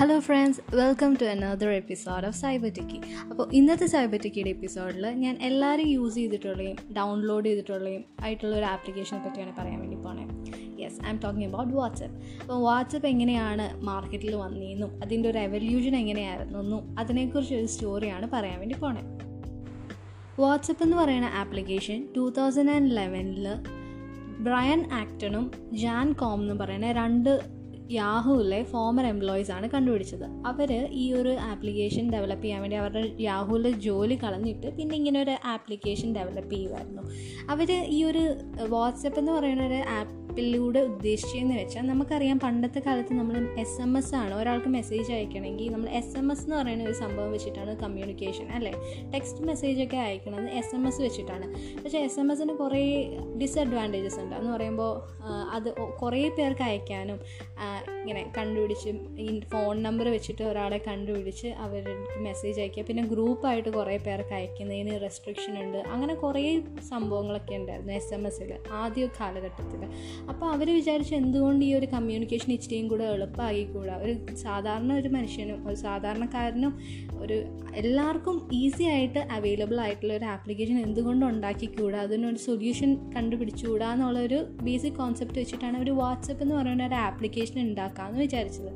Hello friends welcome to another episode of cyber tiki അപ്പോൾ ഇന്നത്തെ cyber ടിക്കിയുടെ എപ്പിസോഡിൽ ഞാൻ എല്ലാവരും യൂസ് ചെയ്തിട്ടുള്ളതും ഡൗൺലോഡ് ചെയ്തിട്ടുള്ളതും ആയിട്ടുള്ള ഒരു ആപ്ലിക്കേഷനെ പറ്റിയാണ് പറയാൻ വേണ്ടി പോണേ. Yes I'm talking about WhatsApp അപ്പോൾ വാട്സപ്പ് എങ്ങനെയാണ് മാർക്കറ്റിൽ വന്നതെന്നും അതിന്റെ ഒരു എവല്യൂഷൻ എങ്ങനെയായിരുന്നെന്നും അതിനെക്കുറിച്ച് ഒരു സ്റ്റോറിയാണ് പറയാൻ വേണ്ടി പോണേ. വാട്സപ്പ് എന്ന് പറയുന്ന ആപ്ലിക്കേഷൻ ടൂ തൗസൻഡ് ആൻഡ് ലെവനിൽ ബ്രയൻ ആക്ടണും ജാൻ കോം എന്ന് പറയുന്ന രണ്ട് യാഹുവിലെ ഫോമർ എംപ്ലോയീസ് ആണ് കണ്ടുപിടിച്ചത്. അവർ ഈ ഒരു ആപ്ലിക്കേഷൻ ഡെവലപ്പ് ചെയ്യാൻ വേണ്ടി അവരുടെ യാഹുവിലെ ജോലി കളഞ്ഞിട്ട് പിന്നെ ഇങ്ങനെ ഒരു ആപ്ലിക്കേഷൻ ഡെവലപ്പ് ചെയ്യുമായിരുന്നു അവർ ഈ ഒരു വാട്സപ്പ് എന്ന് പറയുന്ന ഒരു ആപ്പിലൂടെ ഉദ്ദേശിച്ചതെന്ന് വെച്ചാൽ നമുക്കറിയാം പണ്ടത്തെ കാലത്ത് നമ്മൾ എസ് എം എസ് ആണ്. ഒരാൾക്ക് മെസ്സേജ് അയക്കണമെങ്കിൽ നമ്മൾ എസ് എം എസ് എന്ന് പറയുന്ന ഒരു സംഭവം വെച്ചിട്ടാണ് കമ്മ്യൂണിക്കേഷൻ അല്ലേ? ടെക്സ്റ്റ് മെസ്സേജൊക്കെ അയക്കണത് എസ് എം എസ് വെച്ചിട്ടാണ്. പക്ഷേ എസ് എം എസിന് കുറേ ഡിസഡ്വാന്റേജസ് ഉണ്ട്. എന്ന് പറയുമ്പോൾ അത് കുറേ പേർക്ക് അയക്കാനും ഇങ്ങനെ കണ്ടുപിടിച്ച് ഫോൺ നമ്പർ വെച്ചിട്ട് ഒരാളെ കണ്ടുപിടിച്ച് അവർക്ക് മെസ്സേജ് അയക്കുക. പിന്നെ ഗ്രൂപ്പായിട്ട് കുറേ പേർക്ക് അയക്കുന്നതിന് റെസ്ട്രിക്ഷൻ ഉണ്ട്. അങ്ങനെ കുറേ സംഭവങ്ങളൊക്കെ ഉണ്ടായിരുന്നു എസ് എം എസിൽ ആദ്യ കാലഘട്ടത്തിൽ അപ്പോൾ അവർ വിചാരിച്ചു എന്തുകൊണ്ട് ഈ ഒരു കമ്മ്യൂണിക്കേഷൻ ഇച്ചിരിയും കൂടെ എളുപ്പമായിക്കൂടാ ഒരു സാധാരണ ഒരു മനുഷ്യനും ഒരു സാധാരണക്കാരനും ഒരു എല്ലാവർക്കും ഈസി ആയിട്ട് അവൈലബിൾ ആയിട്ടുള്ള ഒരു ആപ്ലിക്കേഷൻ എന്തുകൊണ്ട് ഉണ്ടാക്കിക്കൂടാ? അതിനൊരു സൊല്യൂഷൻ കണ്ടുപിടിച്ചുകൂടാ എന്നുള്ള ഒരു ബേസിക് കോൺസെപ്റ്റ് വെച്ചിട്ടാണ് അവർ വാട്സപ്പ് എന്ന് പറയുന്ന ഒരു ആപ്ലിക്കേഷൻ ഉണ്ടാക്കാമെന്ന് വിചാരിച്ചത്.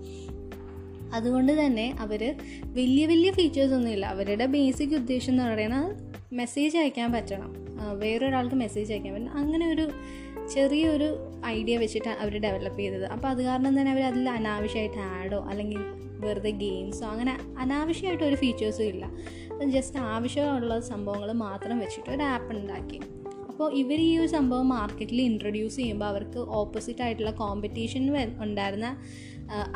അതുകൊണ്ട് തന്നെ അവർ വലിയ വലിയ ഫീച്ചേഴ്സ് ഒന്നുമില്ല. അവരുടെ ബേസിക് ഉദ്ദേശം എന്ന് പറയുന്നത് മെസ്സേജ് അയക്കാൻ പറ്റണം. വേറൊരാൾക്ക് മെസ്സേജ് അയക്കാൻ പറ്റണം. അങ്ങനെ ഒരു ചെറിയൊരു ഐഡിയ വെച്ചിട്ടാണ് അവർ ഡെവലപ്പ് ചെയ്തത്. അപ്പോൾ അത് കാരണം തന്നെ അവർ അതിൽ അനാവശ്യമായിട്ട് ആഡോ അല്ലെങ്കിൽ വെറുതെ ഗെയിംസോ അങ്ങനെ അനാവശ്യമായിട്ട് ഒരു ഫീച്ചേഴ്സും ഇല്ല. ജസ്റ്റ് ആവശ്യമുള്ള സംഭവങ്ങൾ മാത്രം വെച്ചിട്ട് ഒരു ആപ്പ് ഉണ്ടാക്കി. അപ്പോൾ ഇവർ ഈ ഒരു സംഭവം മാർക്കറ്റിൽ ഇൻട്രൊഡ്യൂസ് ചെയ്യുമ്പോൾ അവർക്ക് ഓപ്പോസിറ്റ് ആയിട്ടുള്ള കോമ്പറ്റീഷൻ ഉണ്ടായിരുന്ന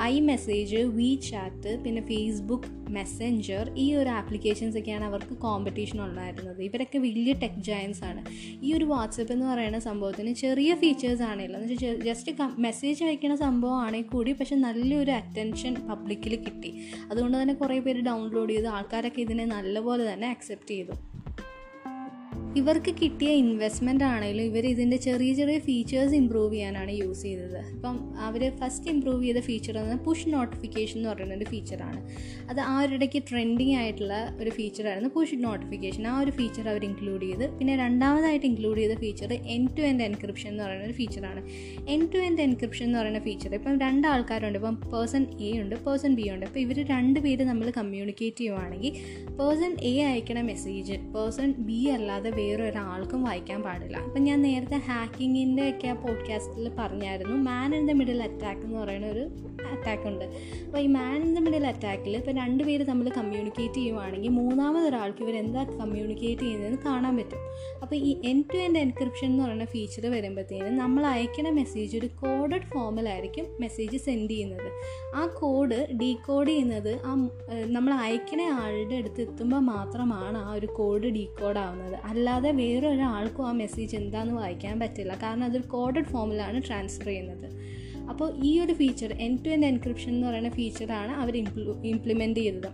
ഐ മെസ്സേജ് വി ചാറ്റ് പിന്നെ ഫേസ്ബുക്ക് മെസ്സഞ്ചർ ഈ ഒരു ആപ്ലിക്കേഷൻസ് ഒക്കെയാണ് അവർക്ക് കോമ്പറ്റീഷൻ ഉണ്ടായിരുന്നത്. ഇവരൊക്കെ വലിയ ടെക് ജയൻസ് ആണ്. ഈ ഒരു വാട്സപ്പ് എന്ന് പറയുന്ന സംഭവത്തിന് ചെറിയ ഫീച്ചേഴ്സ് ആണെങ്കിലും എന്ന് വെച്ചാൽ ജസ്റ്റ് മെസ്സേജ് അയക്കുന്ന സംഭവമാണെങ്കിൽ കൂടി പക്ഷെ നല്ലൊരു അറ്റൻഷൻ പബ്ലിക്കിൽ കിട്ടി. അതുകൊണ്ട് തന്നെ കുറേ പേര് ഡൗൺലോഡ് ചെയ്ത് ആൾക്കാരൊക്കെ ഇതിനെ നല്ലപോലെ തന്നെ അക്സെപ്റ്റ് ചെയ്തു. ഇവർക്ക് കിട്ടിയ ഇൻവെസ്റ്റ്മെന്റ് ആണെങ്കിലും ഇവർ ഇതിന്റെ ചെറിയ ചെറിയ ഫീച്ചേഴ്സ് ഇമ്പ്രൂവ് ചെയ്യാനാണ് യൂസ് ചെയ്തത്. ഇപ്പം അവർ ഫസ്റ്റ് ഇമ്പ്രൂവ് ചെയ്ത ഫീച്ചർ എന്ന് പുഷ് നോട്ടിഫിക്കേഷൻ എന്ന് പറയുന്ന ഒരു ഫീച്ചറാണ് അത് ആ ഒരിടയ്ക്ക് ട്രെൻഡിങ് ആയിട്ടുള്ള ഒരു ഫീച്ചറായിരുന്നു പുഷ് നോട്ടിഫിക്കേഷൻ ആ ഒരു ഫീച്ചർ അവർ ഇൻക്ലൂഡ് ചെയ്ത് പിന്നെ രണ്ടാമതായിട്ട് ഇൻക്ലൂഡ് ചെയ്ത feature end to end encryption എന്ന് പറയുന്ന ഒരു ഫീച്ചറാണ് എൻ ടു എൻഡ് എൻക്രിപ്ഷൻ എന്ന് പറയുന്ന ഫീച്ചർ ഇപ്പം രണ്ട് ആൾക്കാരുണ്ട് ഇപ്പം പേഴ്സൺ എ ഉണ്ട് പേഴ്സൺ ബി ഉണ്ട്. അപ്പോൾ ഇവർ രണ്ട് പേര് നമ്മൾ കമ്മ്യൂണിക്കേറ്റ് ചെയ്യുവാണെങ്കിൽ പേഴ്സൺ എ അയക്കണ മെസ്സേജ് പേഴ്സൺ ബി അല്ലാതെ വേറെ ഒരാൾക്കും വായിക്കാൻ പാടില്ല. അപ്പം ഞാൻ നേരത്തെ ഹാക്കിങ്ങിന്റെ ഒക്കെ ആ പോഡ്കാസ്റ്റിൽ പറഞ്ഞായിരുന്നു. Man in the middle attack എന്ന് പറയുന്ന ഒരു അറ്റാക്ക് ഉണ്ട്. അപ്പോൾ ഈ മാൻ ഇൻ ദ മിഡിൽ അറ്റാക്കിൽ ഇപ്പോൾ രണ്ട് പേര് തമ്മിൽ കമ്മ്യൂണിക്കേറ്റ് ചെയ്യുവാണെങ്കിൽ മൂന്നാമതൊരാൾക്ക് എന്താ കമ്മ്യൂണിക്കേറ്റ് ചെയ്യുന്നതെന്ന് കാണാൻ പറ്റും. അപ്പോൾ ഈ എൻ ടു എൻഡ് എൻക്രിപ്ഷൻ എന്ന് പറയുന്ന ഫീച്ചർ വരുമ്പോഴത്തേനും നമ്മൾ അയക്കുന്ന മെസ്സേജ് ഒരു കോഡഡ് ഫോമിലായിരിക്കും മെസ്സേജ് സെൻഡ് ചെയ്യുന്നത്. ആ കോഡ് ഡീകോഡ് ചെയ്യുന്നത് ആ നമ്മൾ അയക്കുന്ന ആളുടെ അടുത്ത് എത്തുമ്പോൾ മാത്രമാണ് ആ ഒരു കോഡ് ഡീകോഡ് ആവുന്നത്. അല്ലാതെ വേറെ ഒരാൾക്കും ആ മെസ്സേജ് എന്താണെന്ന് വായിക്കാൻ പറ്റില്ല. കാരണം അതൊരു കോഡഡ് ഫോമിലാണ് ട്രാൻസ്ഫർ ചെയ്യുന്നത്. അപ്പോൾ ഈ ഒരു feature end to end encryption എന്ന് പറയുന്ന ഫീച്ചറാണ് അവർ ഇംപ്ലൂ ഇംപ്ലിമെന്റ് ചെയ്തത്.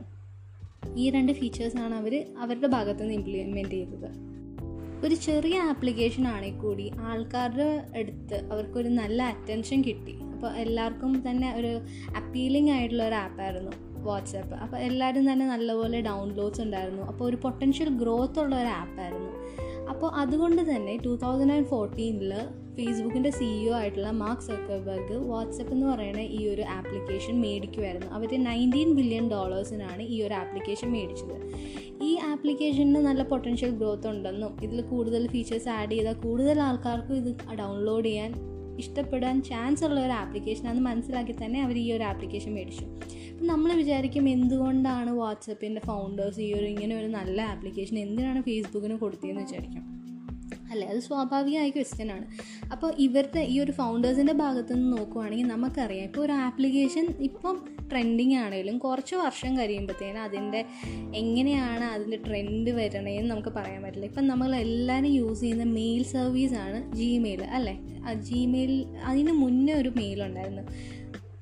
ഈ രണ്ട് ഫീച്ചേഴ്സാണ് അവർ അവരുടെ ഭാഗത്ത് നിന്ന് ഇംപ്ലിമെന്റ് ചെയ്തത്. ഒരു ചെറിയ ആപ്ലിക്കേഷൻ ആണെങ്കിൽ കൂടി ആൾക്കാരുടെ അടുത്ത് അവർക്കൊരു നല്ല അറ്റൻഷൻ കിട്ടി. അപ്പോൾ എല്ലാവർക്കും തന്നെ ഒരു അപ്പീലിംഗ് ആയിട്ടുള്ള ഒരു ആപ്പായിരുന്നു വാട്സാപ്പ് അപ്പോൾ എല്ലാവരും തന്നെ നല്ലപോലെ ഡൗൺലോഡ്സ് ഉണ്ടായിരുന്നു. അപ്പോൾ ഒരു പൊട്ടൻഷ്യൽ ഗ്രോത്ത് ഉള്ള ഒരു ആപ്പായിരുന്നു അപ്പോൾ അതുകൊണ്ട് തന്നെ ടു തൗസൻഡ് ആൻഡ് ഫോർട്ടീനിൽ ഫേസ്ബുക്കിന്റെ സിഇഒ ആയിട്ടുള്ള മാർക്ക് സക്കർബർഗ് വാട്സപ്പ് എന്ന് പറയുന്ന ഈ ഒരു ആപ്ലിക്കേഷൻ മേടിക്കുമായിരുന്നു അവർ നയന്റീൻ ബില്യൺ ഡോളേഴ്സിനാണ് ഈ ഒരു ആപ്ലിക്കേഷൻ മേടിച്ചത്. ഈ ആപ്ലിക്കേഷന് നല്ല പൊട്ടൻഷ്യൽ ഗ്രോത്ത് ഉണ്ടെന്നും ഇതിൽ കൂടുതൽ ഫീച്ചേഴ്സ് ആഡ് ചെയ്താൽ കൂടുതൽ ആൾക്കാർക്കും ഇത് ഡൗൺലോഡ് ചെയ്യാൻ ഇഷ്ടപ്പെടാൻ ചാൻസ് ഉള്ള ഒരു ആപ്ലിക്കേഷനാണെന്ന് മനസ്സിലാക്കി തന്നെ അവർ ഈ ഒരു ആപ്ലിക്കേഷൻ മേടിച്ചു. അപ്പം നമ്മൾ വിചാരിക്കും എന്തുകൊണ്ടാണ് വാട്സപ്പിന്റെ ഫൗണ്ടേഴ്സ് ഈ ഒരു ഇങ്ങനെ ഒരു നല്ല ആപ്ലിക്കേഷൻ എന്തിനാണ് ഫേസ്ബുക്കിന് കൊടുത്തതെന്ന് വിചാരിക്കും. അല്ലേ? അത് സ്വാഭാവികമായ ക്വസ്റ്റ്യൻ ആണ്. അപ്പോൾ ഇവരുടെ ഈ ഒരു ഫൗണ്ടേഴ്സിന്റെ ഭാഗത്ത് നിന്ന് നോക്കുവാണെങ്കിൽ നമുക്കറിയാം. ഇപ്പോൾ ഒരു ആപ്ലിക്കേഷൻ ഇപ്പം ട്രെൻഡിങ് ആണെങ്കിലും കുറച്ച് വർഷം കഴിയുമ്പോഴത്തേനും അതിന്റെ എങ്ങനെയാണ് അതിന്റെ ട്രെൻഡ് വരണേന്ന് നമുക്ക് പറയാൻ പറ്റില്ല. ഇപ്പം നമ്മൾ എല്ലാവരും യൂസ് ചെയ്യുന്ന മെയിൽ സർവീസാണ് ജിമെയിൽ അല്ലേ? ജിമെയിൽ അതിന് മുന്നേ ഒരു മെയിൽ ഉണ്ടായിരുന്നു.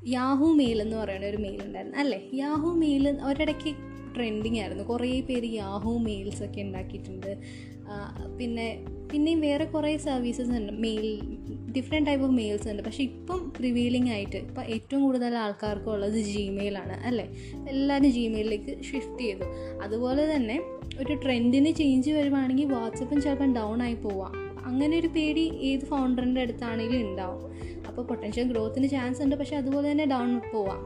യാഹു മെയിൽ എന്ന് പറയുന്ന ഒരു മെയിൽ ഉണ്ടായിരുന്നു. അല്ലേ? യാഹു മെയിൽ ഒരിടയ്ക്ക് ട്രെൻഡിങ് ആയിരുന്നു. കുറേ പേര് യാഹു മെയിൽസ് ഒക്കെ ഉണ്ടാക്കിയിട്ടുണ്ട്. പിന്നെ പിന്നെയും വേറെ കുറേ സർവീസസ് ഉണ്ട്. Mail different type of mails ഉണ്ട്. പക്ഷേ ഇപ്പം റിവീലിംഗ് ആയിട്ട് ഇപ്പം ഏറ്റവും കൂടുതൽ ആൾക്കാർക്കും ഉള്ളത് ജിമെയിലാണ് അല്ലേ? എല്ലാവരും ജിമെയിലിലേക്ക് ഷിഫ്റ്റ് ചെയ്തു. അതുപോലെ തന്നെ ഒരു ട്രെൻഡിന് ചേഞ്ച് വരുവാണെങ്കിൽ വാട്സപ്പും ചിലപ്പം ഡൗൺ ആയി പോവാം. അങ്ങനെ ഒരു പേടി ഏത് ഫൗണ്ടറിന്റെ അടുത്താണെങ്കിലും ഉണ്ടാവും. അപ്പോൾ പൊട്ടൻഷ്യൽ ഗ്രോത്തിന് ചാൻസ് ഉണ്ട്. പക്ഷേ അതുപോലെ തന്നെ ഡൗൺ പോവാം.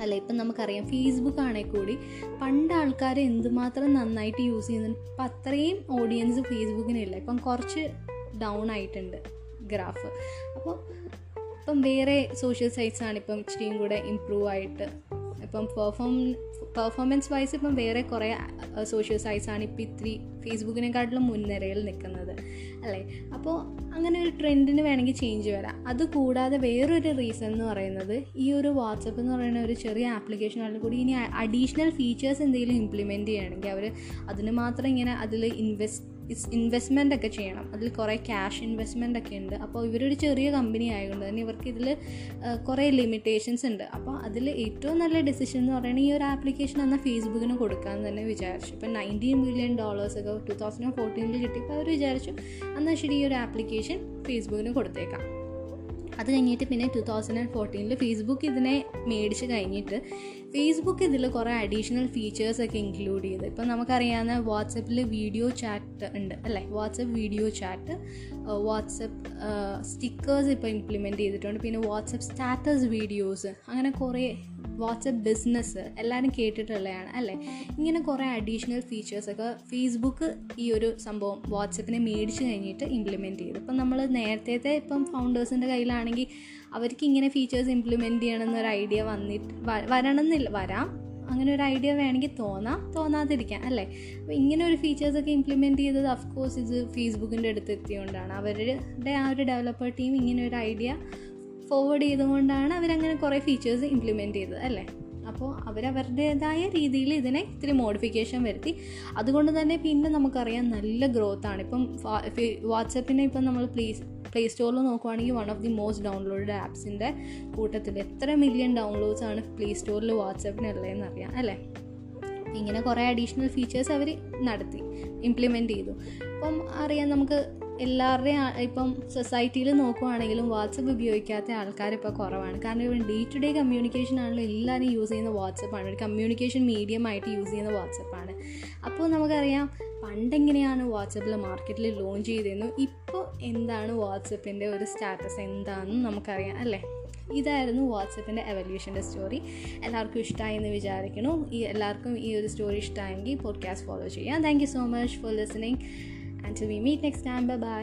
അല്ല ഇപ്പം നമുക്കറിയാം ഫേസ്ബുക്ക് ആണെങ്കിൽ കൂടി പണ്ട് ആൾക്കാർ എന്തുമാത്രം നന്നായിട്ട് യൂസ് ചെയ്യുന്നുണ്ട്. ഇപ്പം അത്രയും ഓഡിയൻസ് ഫേസ്ബുക്കിനില്ല ഇപ്പം കുറച്ച് ഡൗൺ ആയിട്ടുണ്ട് ഗ്രാഫ് അപ്പോൾ ഇപ്പം വേറെ സോഷ്യൽ സൈറ്റ്സാണ് ഇപ്പം ഇച്ചിരിയും കൂടെ ഇമ്പ്രൂവ് ആയിട്ട് ഇപ്പം പെർഫോം പെർഫോമൻസ് വൈസ് ഇപ്പം വേറെ കുറേ സോഷ്യൽ സൈറ്റ്സ് ആണ് ഇപ്പം ഇത്തിരി ഫേസ്ബുക്കിനെക്കാട്ടിലും മുൻനിരയിൽ നിൽക്കുന്നത്. അല്ലേ? അപ്പോൾ അങ്ങനെ ഒരു ട്രെൻഡിന് വേണമെങ്കിൽ ചേഞ്ച് വരാം. അതുകൂടാതെ വേറൊരു റീസൺ എന്ന് പറയുന്നത് ഈ ഒരു വാട്സപ്പ് എന്ന് പറയുന്ന ഒരു ചെറിയ ആപ്ലിക്കേഷൻ ആണെങ്കിൽ കൂടി ഇനി അഡീഷണൽ ഫീച്ചേഴ്സ് എന്തെങ്കിലും ഇംപ്ലിമെന്റ് ചെയ്യുകയാണെങ്കിൽ അവർ അതിന് മാത്രം ഇങ്ങനെ അതിൽ ഇൻവെസ്റ്റ് ഇൻവെസ്റ്റ്മെന്റ് ഒക്കെ ചെയ്യണം. അതിൽ കുറേ ക്യാഷ് ഇൻവെസ്റ്റ്മെന്റ് ഒക്കെ ഉണ്ട്. അപ്പോൾ ഇവരൊരു ചെറിയ കമ്പനി ആയതുകൊണ്ട് തന്നെ ഇവർക്ക് ഇതിൽ കുറേ ലിമിറ്റേഷൻസ് ഉണ്ട്. അപ്പോൾ അതിൽ ഏറ്റവും നല്ല ഡിസിഷൻ എന്ന് പറയുന്നത് ഈ ഒരു ആപ്ലിക്കേഷൻ എന്നാൽ ഫേസ്ബുക്കിന് കൊടുക്കാമെന്ന് തന്നെ വിചാരിച്ചു. ഇപ്പം നയന്റീൻ മില്യൺ ഡോളേഴ്സ് ഒക്കെ ടു തൗസൻഡ് ഫോർട്ടീനിൽ കിട്ടിയപ്പോൾ അവർ വിചാരിച്ചു എന്നാൽ ശരി ഈ ഒരു ആപ്ലിക്കേഷൻ ഫേസ്ബുക്കിന് കൊടുത്തേക്കാം. അത് കഴിഞ്ഞിട്ട് പിന്നെ ടു തൗസൻഡ് ആൻഡ് ഫോർട്ടീനിൽ ഫേസ്ബുക്ക് ഇതിനെ മേടിച്ച് കഴിഞ്ഞിട്ട് ഫേസ്ബുക്ക് ഇതിൽ കുറേ അഡീഷണൽ ഫീച്ചേഴ്സൊക്കെ ഇൻക്ലൂഡ് ചെയ്ത്. ഇപ്പം നമുക്കറിയാവുന്ന വാട്സപ്പിൽ വീഡിയോ ചാറ്റ് ഉണ്ട് അല്ലേ? WhatsApp video chat WhatsApp stickers ഇപ്പോൾ ഇംപ്ലിമെന്റ് ചെയ്തിട്ടുണ്ട്. പിന്നെ വാട്സപ്പ് സ്റ്റാറ്റസ് വീഡിയോസ് അങ്ങനെ കുറേ വാട്സപ്പ് ബിസിനസ് എല്ലാവരും കേട്ടിട്ടുള്ളതാണ് അല്ലേ? ഇങ്ങനെ കുറേ അഡീഷണൽ ഫീച്ചേഴ്സൊക്കെ ഫേസ്ബുക്ക് ഈ ഒരു സംഭവം വാട്സപ്പിനെ മേടിച്ച് കഴിഞ്ഞിട്ട് ഇംപ്ലിമെന്റ് ചെയ്തു. ഇപ്പം നമ്മൾ നേരത്തെ ഇപ്പം ഫൗണ്ടേഴ്സിന്റെ കയ്യിലാണെങ്കിൽ അവർക്ക് ഇങ്ങനെ ഫീച്ചേഴ്സ് ഇംപ്ലിമെന്റ് ചെയ്യണമെന്നൊരു ഐഡിയ വന്നിട്ട് വരണമെന്നില്ല വരാം. അങ്ങനെ ഒരു ഐഡിയ വേണമെങ്കിൽ തോന്നാം തോന്നാതിരിക്കാം അല്ലേ? അപ്പോൾ ഇങ്ങനെ ഒരു ഫീച്ചേഴ്സൊക്കെ ഇംപ്ലിമെന്റ് ചെയ്തത് അഫ്കോഴ്സ് ഇത് ഫേസ്ബുക്കിന്റെ അടുത്ത് എത്തിയതുകൊണ്ടാണ് അവരുടെ ആ ഒരു ഡെവലപ്പർ ടീം ഇങ്ങനെ ഒരു ഐഡിയ ഫോർവേഡ് ചെയ്തുകൊണ്ടാണ് അവരങ്ങനെ കുറേ ഫീച്ചേഴ്സ് ഇംപ്ലിമെന്റ് ചെയ്തത് അല്ലേ? അപ്പോൾ അവരവരുടേതായ രീതിയിൽ ഇതിനെ ഇത്തിരി മോഡിഫിക്കേഷൻ വരുത്തി. അതുകൊണ്ട് തന്നെ പിന്നെ നമുക്കറിയാം നല്ല ഗ്രോത്ത് ആണ്. ഇപ്പം വാട്സപ്പിനെ ഇപ്പം നമ്മൾ പ്ലീസ് പ്ലേ സ്റ്റോറിൽ നോക്കുവാണെങ്കിൽ one of the most downloaded ആപ്സിന്റെ കൂട്ടത്തിൽ എത്ര മില്യൺ ഡൗൺലോഡ്സ് ആണ് പ്ലേ സ്റ്റോറിൽ വാട്സപ്പിനുള്ളതെന്ന് അറിയാം അല്ലേ? ഇങ്ങനെ കുറേ അഡീഷണൽ ഫീച്ചേഴ്സ് അവർ നടത്തി ഇംപ്ലിമെന്റ് ചെയ്തു. അപ്പം അറിയാം നമുക്ക് എല്ലാവരുടെയും ഇപ്പം സൊസൈറ്റിയിൽ നോക്കുവാണെങ്കിലും വാട്സപ്പ് ഉപയോഗിക്കാത്ത ആൾക്കാർ ഇപ്പോൾ കുറവാണ്. കാരണം ഇവൻ ഡേ ടു ഡേ കമ്മ്യൂണിക്കേഷൻ ആണല്ലോ എല്ലാവരും യൂസ് ചെയ്യുന്ന വാട്സപ്പാണ് ഒരു കമ്മ്യൂണിക്കേഷൻ മീഡിയം ആയിട്ട് യൂസ് ചെയ്യുന്ന വാട്സപ്പാണ് അപ്പോൾ നമുക്കറിയാം പണ്ടെങ്ങനെയാണ് വാട്സപ്പിൽ മാർക്കറ്റിൽ ലോഞ്ച് ചെയ്തിരുന്നു. ഇപ്പോൾ എന്താണ് വാട്സപ്പിന്റെ ഒരു സ്റ്റാറ്റസ് എന്താണെന്ന് നമുക്കറിയാം അല്ലേ? ഇതായിരുന്നു വാട്സപ്പിന്റെ എവല്യൂഷന്റെ സ്റ്റോറി എല്ലാവർക്കും ഇഷ്ടമായി എന്ന് വിചാരിക്കുന്നു. ഈ എല്ലാവർക്കും ഈ ഒരു സ്റ്റോറി ഇഷ്ടമായെങ്കിൽ പോഡ്കാസ്റ്റ് ഫോളോ ചെയ്യാം. Thank you so much for listening and to we meet next time bye bye